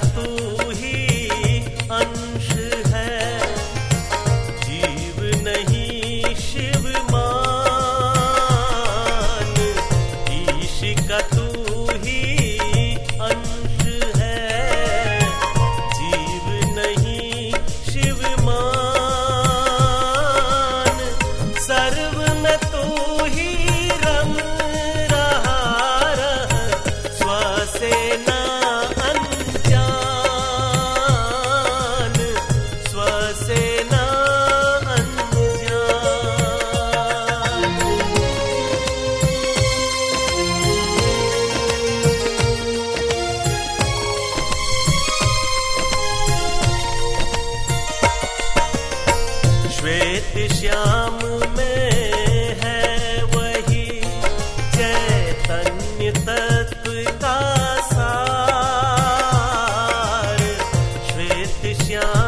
tú. Yeah.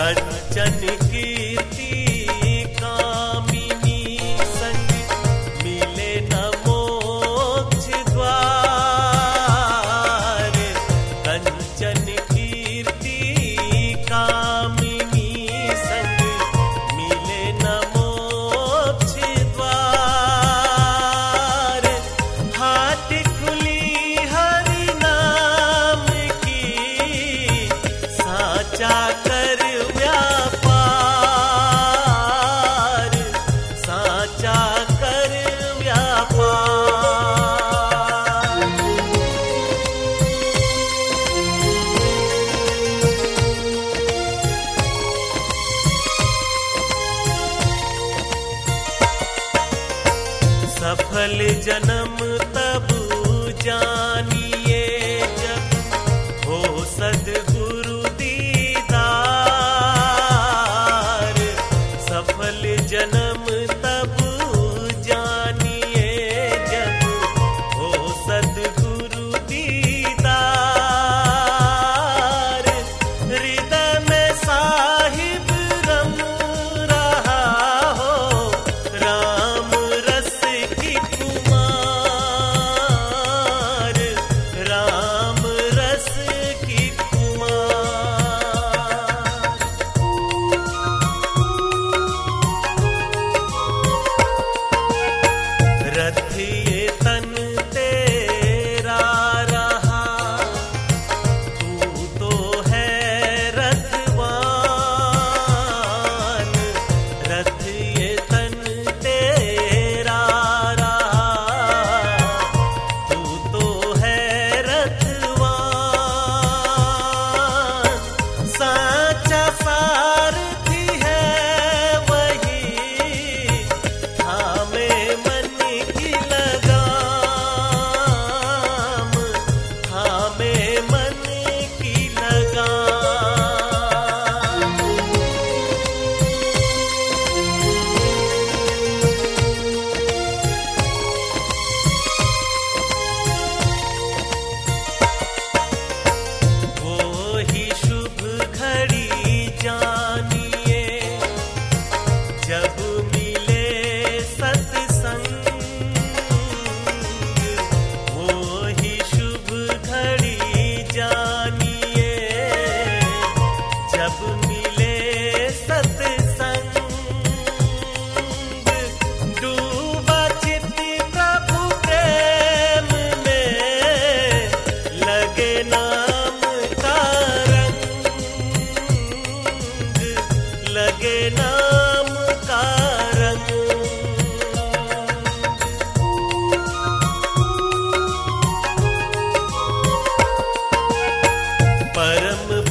Kanchan Kirti. Let's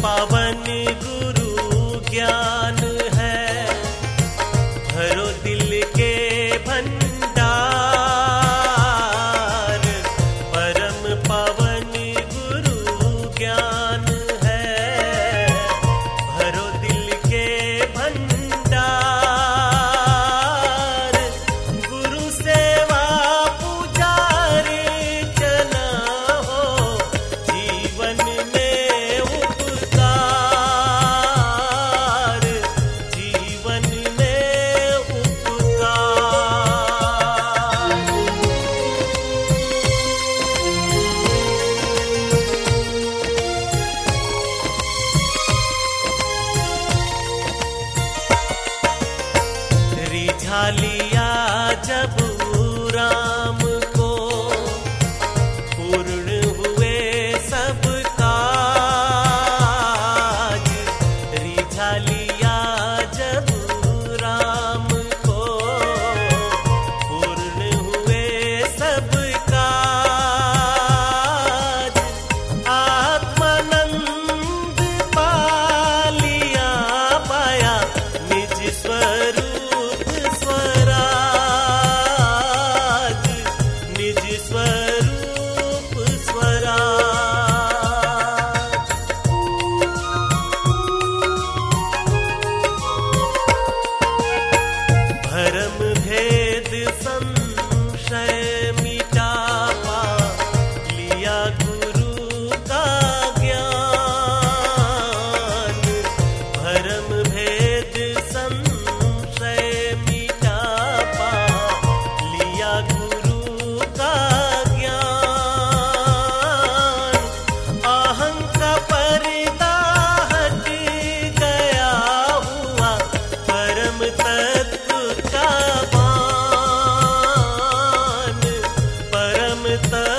पावन गुरु ज्ञान करता